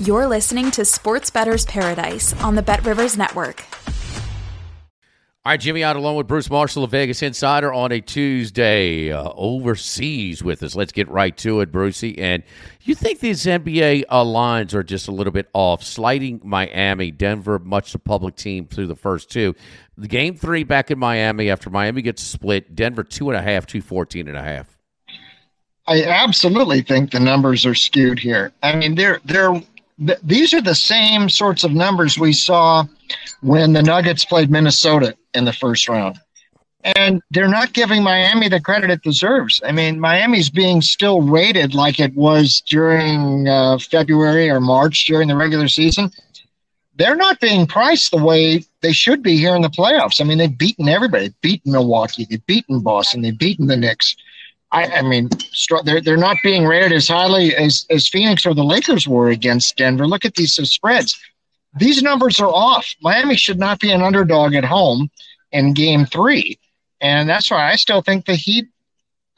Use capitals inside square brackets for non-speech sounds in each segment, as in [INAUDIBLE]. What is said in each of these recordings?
You're listening to Sports Bettor's Paradise on the Bet Rivers Network. All right, Jimmy Ott along with Bruce Marshall of Vegas Insider on a Tuesday uh, overseas with us. Let's get right to it, Brucey. And you think these NBA uh, lines are just a little bit off, sliding Miami, Denver, much the public team through the first two. The game three back in Miami after Miami gets split, Denver two and a half, two fourteen and a half. I absolutely think the numbers are skewed here. I mean, they're they're th- these are the same sorts of numbers we saw when the Nuggets played Minnesota in the first round. And they're not giving Miami the credit it deserves. I mean, Miami's being still rated like it was during uh, February or March during the regular season. They're not being priced the way they should be here in the playoffs. I mean, they've beaten everybody. They've beaten Milwaukee. They've beaten Boston. They've beaten the Knicks. I, I mean, they're they're not being rated as highly as as Phoenix or the Lakers were against Denver. Look at these spreads; these numbers are off. Miami should not be an underdog at home in Game Three, and that's why I still think the Heat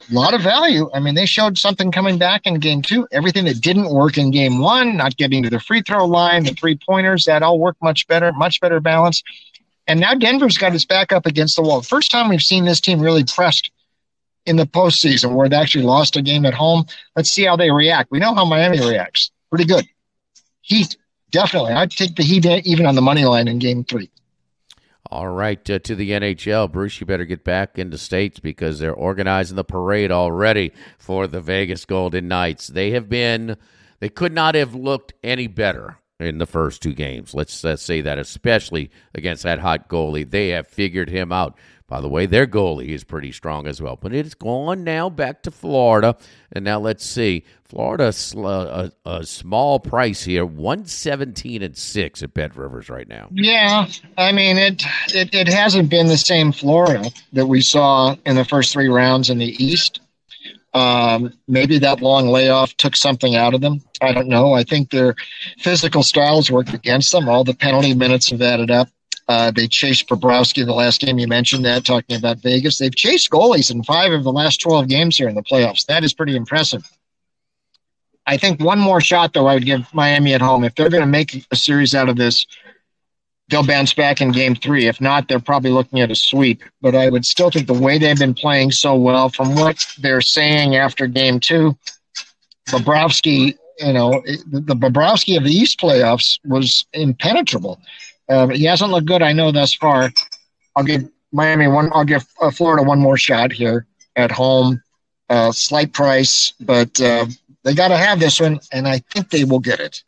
a lot of value. I mean, they showed something coming back in game two. Everything that didn't work in game one, not getting to the free throw line, the three pointers, that all worked much better, much better balance. And now Denver's got its back up against the wall. First time we've seen this team really pressed in the postseason where they actually lost a game at home. Let's see how they react. We know how Miami reacts. Pretty good. Heat, definitely. I'd take the Heat even on the money line in game three. All right, uh, to the NHL. Bruce, you better get back into states because they're organizing the parade already for the Vegas Golden Knights. They have been, they could not have looked any better in the first two games. Let's uh, say that, especially against that hot goalie. They have figured him out. By the way, their goalie is pretty strong as well. But it's gone now back to Florida. And now let's see. Florida, a, a small price here, 117 and 6 at Bet Rivers right now. Yeah. I mean, it, it, it hasn't been the same Florida that we saw in the first three rounds in the East. Um, maybe that long layoff took something out of them. I don't know. I think their physical styles worked against them. All the penalty minutes have added up. Uh, they chased Bobrovsky the last game. You mentioned that, talking about Vegas. They've chased goalies in five of the last 12 games here in the playoffs. That is pretty impressive. I think one more shot, though, I would give Miami at home. If they're going to make a series out of this, they'll bounce back in game three. If not, they're probably looking at a sweep. But I would still think the way they've been playing so well, from what they're saying after game two, Bobrovsky, you know, the Bobrovsky of the East playoffs was impenetrable. Uh, he hasn't looked good, I know, thus far. I'll give Miami one. I'll give uh, Florida one more shot here at home. Uh, slight price, but uh, they got to have this one, and I think they will get it.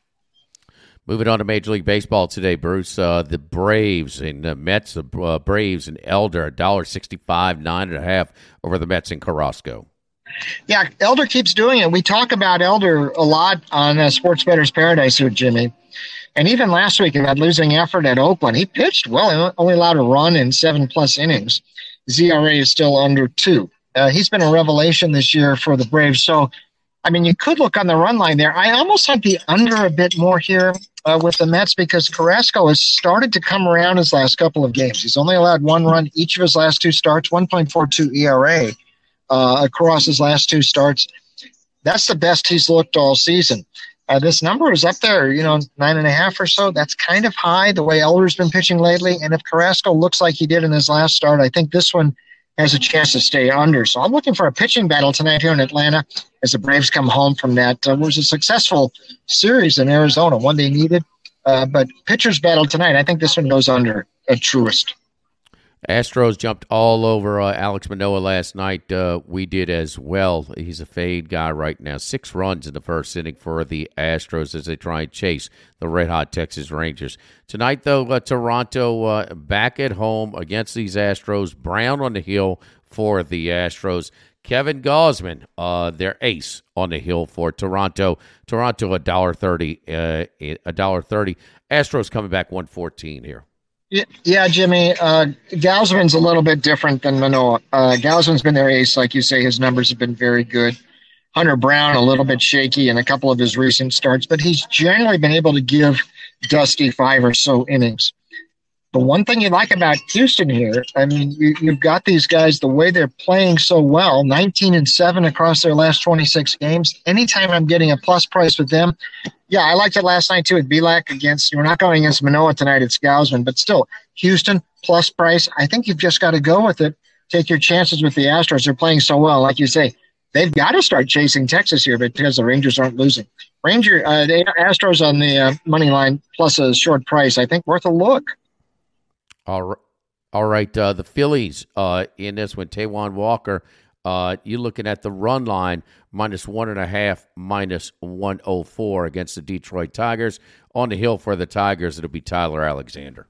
Moving on to Major League Baseball today, Bruce. Uh, the Braves and the Mets, the uh, Braves and Elder, a dollar sixty-five, nine and a half over the Mets in Carrasco. Yeah, Elder keeps doing it. We talk about Elder a lot on uh, Sports Bettor's Paradise with Jimmy. And even last week, that losing effort at Oakland, he pitched well, only allowed a run in seven plus innings. ZRA is still under two. Uh, he's been a revelation this year for the Braves. So, I mean, you could look on the run line there. I almost like the under a bit more here uh, with the Mets because Carrasco has started to come around his last couple of games. He's only allowed one run each of his last two starts, 1.42 ERA uh, across his last two starts. That's the best he's looked all season. Uh, this number is up there, you know, nine and a half or so. That's kind of high the way Elder's been pitching lately. And if Carrasco looks like he did in his last start, I think this one has a chance to stay under. So I'm looking for a pitching battle tonight here in Atlanta as the Braves come home from that. Uh, was a successful series in Arizona, one they needed. Uh, but pitchers battle tonight. I think this one goes under at Truist. Astros jumped all over uh, Alex Manoah last night. Uh, we did as well. He's a fade guy right now. Six runs in the first inning for the Astros as they try and chase the red hot Texas Rangers. Tonight, though, uh, Toronto uh, back at home against these Astros. Brown on the hill for the Astros. Kevin Gausman, uh, their ace on the hill for Toronto. Toronto a dollar thirty, uh, a dollar thirty. Astros coming back one fourteen here. Yeah, Jimmy. Uh, Gausman's a little bit different than Manoah. Uh, Gausman's been their ace, like you say. His numbers have been very good. Hunter Brown a little bit shaky in a couple of his recent starts, but he's generally been able to give Dusty five or so innings. The one thing you like about Houston here, I mean, you, have got these guys the way they're playing so well, 19 and 7 across their last 26 games. Anytime I'm getting a plus price with them, yeah, I liked it last night too at Bielak against, we're not going against Manoah tonight at Gausman, but still, Houston plus price. I think you've just got to go with it. Take your chances with the Astros. They're playing so well. Like you say, they've got to start chasing Texas here because the Rangers aren't losing. Ranger, uh, the Astros on the uh, money line plus a short price, I think worth a look. All right. All right. Uh, the Phillies uh, in this one, Taijuan Walker, uh, you're looking at the run line minus one and a half, minus 104 against the Detroit Tigers. On the hill for the Tigers, it'll be Tyler Alexander.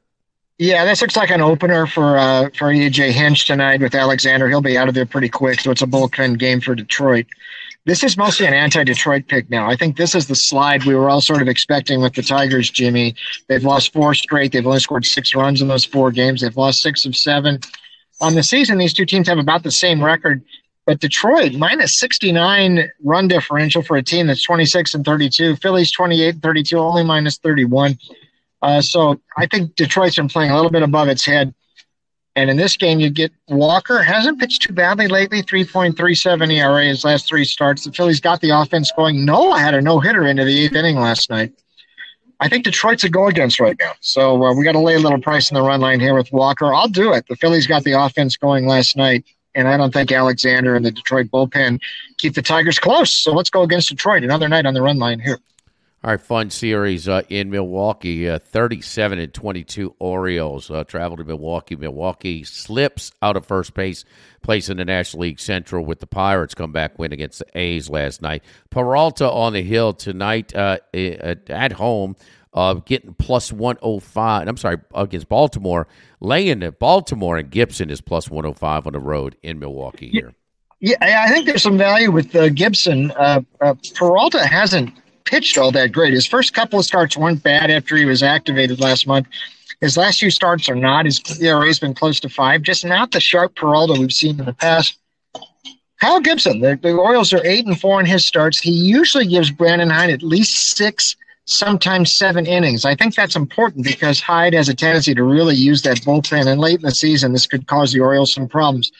Yeah, this looks like an opener for uh, for AJ Hinch tonight with Alexander. He'll be out of there pretty quick, so it's a bullpen game for Detroit. This is mostly an anti-Detroit pick now. I think this is the slide we were all sort of expecting with the Tigers, Jimmy. They've lost four straight. They've only scored six runs in those four games. They've lost six of seven. On the season, these two teams have about the same record. But Detroit, minus 69 run differential for a team that's 26 and 32. Phillies 28 and 32, only minus 31. Uh, so I think Detroit's been playing a little bit above its head. And in this game, you get Walker hasn't pitched too badly lately. 3.37 ERA his last three starts. The Phillies got the offense going. Nola had a no hitter into the eighth inning last night. I think Detroit's a go against right now. So uh, we got to lay a little price in the run line here with Walker. I'll do it. The Phillies got the offense going last night, and I don't think Alexander and the Detroit bullpen keep the Tigers close. So let's go against Detroit. Another night on the run line here. All right, fun series uh, in Milwaukee. Uh, 37 and 22 Orioles uh, travel to Milwaukee. Milwaukee slips out of first base, place in the National League Central with the Pirates come back win against the A's last night. Peralta on the hill tonight uh, at home, uh, getting plus 105. I'm sorry, against Baltimore, laying at Baltimore and Gibson is plus 105 on the road in Milwaukee here. Yeah, I think there's some value with uh, Gibson. Peralta hasn't pitched all that great. His first couple of starts weren't bad after he was activated last month. His last few starts are not. His ERA's been close to five, just not the sharp Peralta we've seen in the past. Kyle Gibson, the, the Orioles are eight and four in his starts. He usually gives Brandon Hyde at least six, sometimes seven innings. I think that's important because Hyde has a tendency to really use that bullpen, and late in the season, this could cause the Orioles some problems.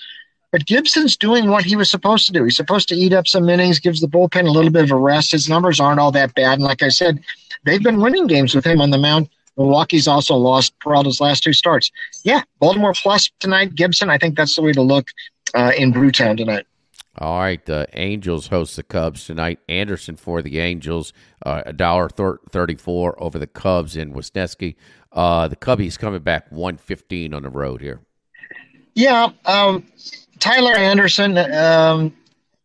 But Gibson's doing what he was supposed to do. He's supposed to eat up some innings, gives the bullpen a little bit of a rest. His numbers aren't all that bad. And like I said, they've been winning games with him on the mound. Milwaukee's also lost Peralta's last two starts. Yeah, Baltimore plus tonight. Gibson, I think that's the way to look uh, in Brewtown tonight. All right, the Angels host the Cubs tonight. Anderson for the Angels, uh, a dollar thirty-four over the Cubs in Wesneski. Uh, the Cubbies coming back one fifteen on the road here. Yeah, um, Tyler Anderson, um,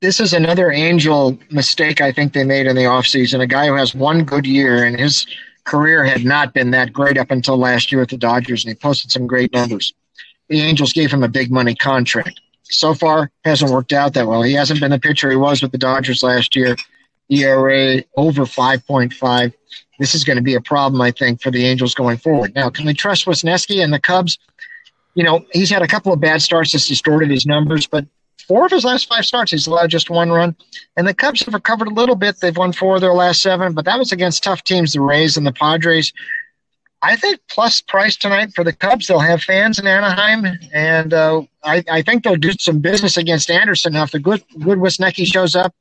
this is another angel mistake I think they made in the offseason. A guy who has one good year and his career had not been that great up until last year at the Dodgers, and he posted some great numbers. The Angels gave him a big money contract. So far, hasn't worked out that well. He hasn't been the pitcher he was with the Dodgers last year. ERA over 5.5. This is going to be a problem, I think, for the Angels going forward. Now, can we trust Wesneski and the Cubs? You know, he's had a couple of bad starts that's distorted his numbers, but four of his last five starts, he's allowed just one run. And the Cubs have recovered a little bit. They've won four of their last seven, but that was against tough teams, the Rays and the Padres. I think plus price tonight for the Cubs. They'll have fans in Anaheim, and uh, I, I, think they'll do some business against Anderson. Now, if the good, good Wesneski shows up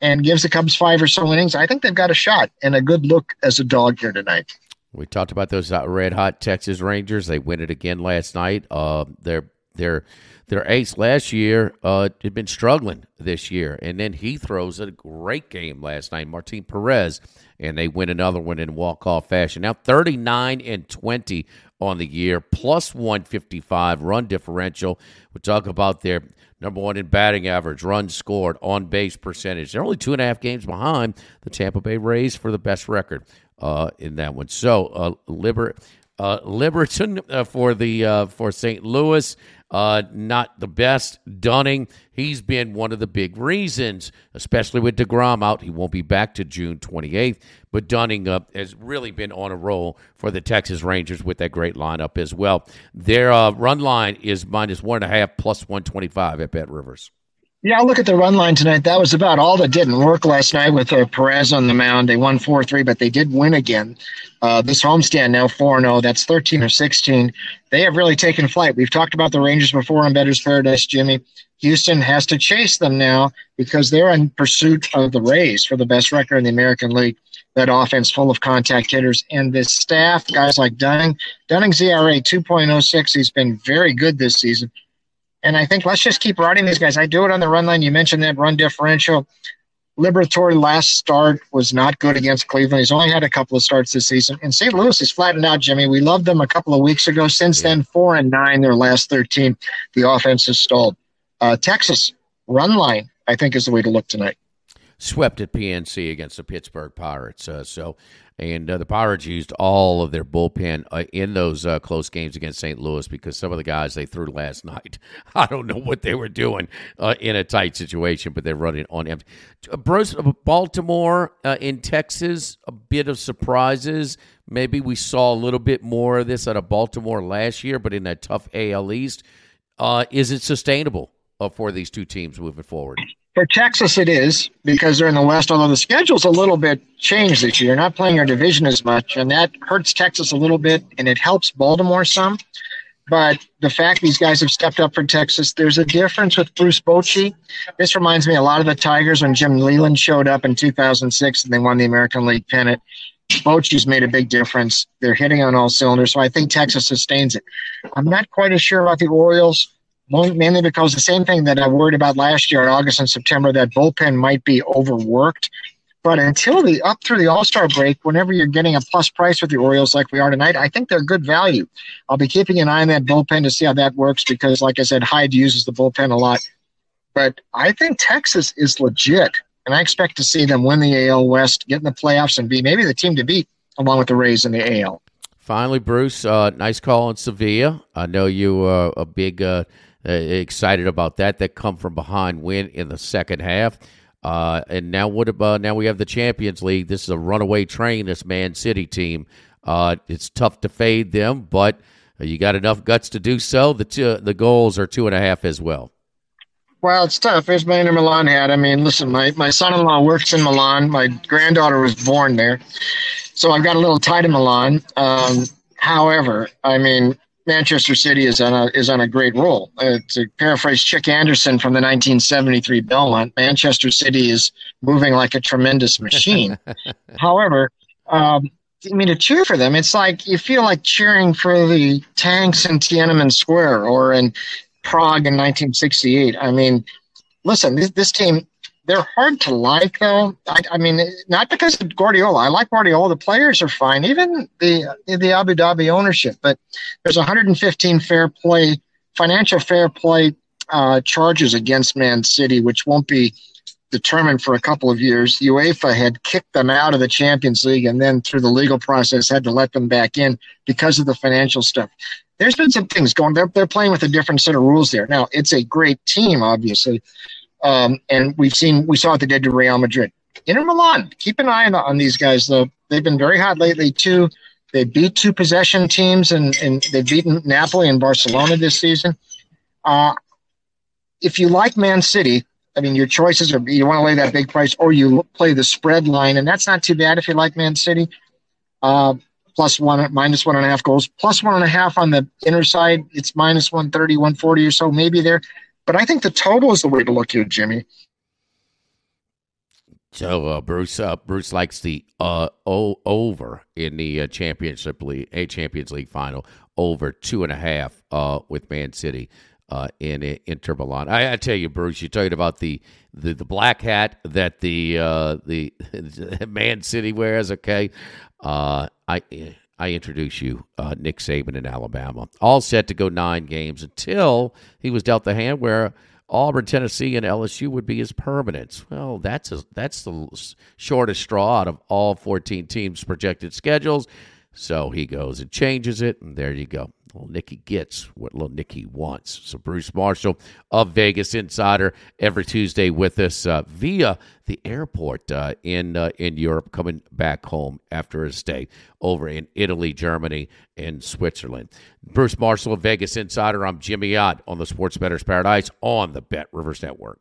and gives the Cubs five or so innings, I think they've got a shot and a good look as a dog here tonight. We talked about those uh, red hot Texas Rangers. They win it again last night. Uh, they're their their ace last year uh, had been struggling this year, and then he throws a great game last night, Martin Perez, and they win another one in walk off fashion. Now thirty nine and twenty on the year, plus one fifty five run differential. We talk about their number one in batting average, runs scored, on base percentage. They're only two and a half games behind the Tampa Bay Rays for the best record uh, in that one. So, uh, Liber, uh, Liberatore uh, for the uh, for St. Louis. Uh, not the best. Dunning, he's been one of the big reasons, especially with DeGrom out. He won't be back to June 28th. But Dunning has really been on a roll for the Texas Rangers with that great lineup as well. Their run line is minus one and a half, plus 125 at Bet Rivers. Yeah, I'll look at the run line tonight. That was about all that didn't work last night with uh, Perez on the mound. They won 4 3, but they did win again. Uh, this homestand now 4 0. That's 13 or 16. They have really taken flight. We've talked about the Rangers before on Bettor's Paradise, Jimmy. Houston has to chase them now because they're in pursuit of the Rays for the best record in the American League. That offense full of contact hitters and this staff, guys like Dunning. Dunning's ERA 2.06. He's been very good this season. And I think let's just keep riding these guys. I do it on the run line. You mentioned that run differential. Liberatore last start was not good against Cleveland. He's only had a couple of starts this season. And St. Louis is flattened out, Jimmy. We loved them a couple of weeks ago. Since then, four and nine, their last 13. The offense has stalled. Uh, Texas, run line, I think, is the way to look tonight. Swept at PNC against the Pittsburgh Pirates. Uh, so and uh, the Pirates used all of their bullpen uh, in those uh, close games against St. Louis because some of the guys they threw last [LAUGHS] night, I don't know what they were doing uh, in a tight situation, but they're running on empty. Uh, uh, Baltimore in Texas, a bit of surprises. Maybe we saw a little bit more of this out of Baltimore last year, but in that tough AL East, is it sustainable for these two teams moving forward? For Texas, it is because they're in the West, although the schedule's a little bit changed this year. They're Not playing your division as much, and that hurts Texas a little bit, and it helps Baltimore some. But the fact these guys have stepped up for Texas, there's a difference with Bruce Bochy. This reminds me a lot of the Tigers when Jim Leyland showed up in 2006 and they won the American League pennant. Bochy's made a big difference. They're hitting on all cylinders, so I think Texas sustains it. I'm not quite as sure about the Orioles mainly because the same thing that I worried about last year in August and September, that bullpen might be overworked. But until the up through the All Star break, whenever you're getting a plus price with the Orioles like we are tonight, I think they're good value. I'll be keeping an eye on that bullpen to see how that works because, like I said, Hyde uses the bullpen a lot. But I think Texas is legit, and I expect to see them win the AL West, get in the playoffs, and be maybe the team to beat along with the Rays in the AL. Finally, Bruce, uh, nice call on Sevilla. I know you are a big. Uh, uh, excited about that. That come from behind win in the second half. Uh, and now what about now we have the Champions League. This is a runaway train. This Man City team. Uh, it's tough to fade them, but you got enough guts to do so. The two, the goals are two and a half as well. Well, it's tough. As my Inter Milan had. I mean, listen, my, my son-in-law works in Milan. My granddaughter was born there, so I've got a little tie to Milan. Um, however, I mean, Manchester City is on a is on a great roll. Uh, to paraphrase Chic Anderson from the 1973 Belmont, Manchester City is moving like a tremendous machine. [LAUGHS] However, um, I mean to cheer for them, it's like you feel like cheering for the tanks in Tiananmen Square or in Prague in 1968. I mean, listen, this, this team they're hard to like, though. I, I, mean, not because of Guardiola. I like Guardiola. The players are fine, even the the Abu Dhabi ownership. But there's 115 fair play, financial fair play uh, charges against Man City, which won't be determined for a couple of years. UEFA had kicked them out of the Champions League, and then through the legal process, had to let them back in because of the financial stuff. There's been some things going. They're they're playing with a different set of rules there. Now it's a great team, obviously um, and we've seen we saw what they did to Real Madrid. Inter Milan, keep an eye on, on these guys though. They've been very hot lately too. They beat two possession teams and, and they've beaten Napoli and Barcelona this season. Uh, if you like Man City, I mean, your choices are you want to lay that big price or you play the spread line, and that's not too bad if you like Man City. Uh, plus one, minus one and a half goals, plus one and a half on the Inter side. It's minus 130, 140 or so, maybe there. But I think the total is the way to look here, Jimmy. So uh, Bruce, uh, Bruce likes the uh, o- over in the uh, championship league, a Champions League final, over two and a half uh, with Man City uh, in Inter Milan. I, I, tell you, Bruce, you talking about the, the, the black hat that the [LAUGHS] the Man City wears. Okay, I I introduce you uh, Nick Saban in Alabama, all set to go nine games until he was dealt the hand where Auburn, Tennessee, and LSU would be his permanents. Well, that's a, that's the shortest straw out of all 14 teams' projected schedules. So he goes and changes it, and there you go. Little Nicky gets what little Nicky wants. So Bruce Marshall of Vegas Insider every Tuesday with us uh, via the airport uh, in uh, in Europe, coming back home after a stay over in Italy, Germany, and Switzerland. Bruce Marshall of Vegas Insider. I'm Jimmy Ott on the Sports Bettor's Paradise on the Bet Rivers Network.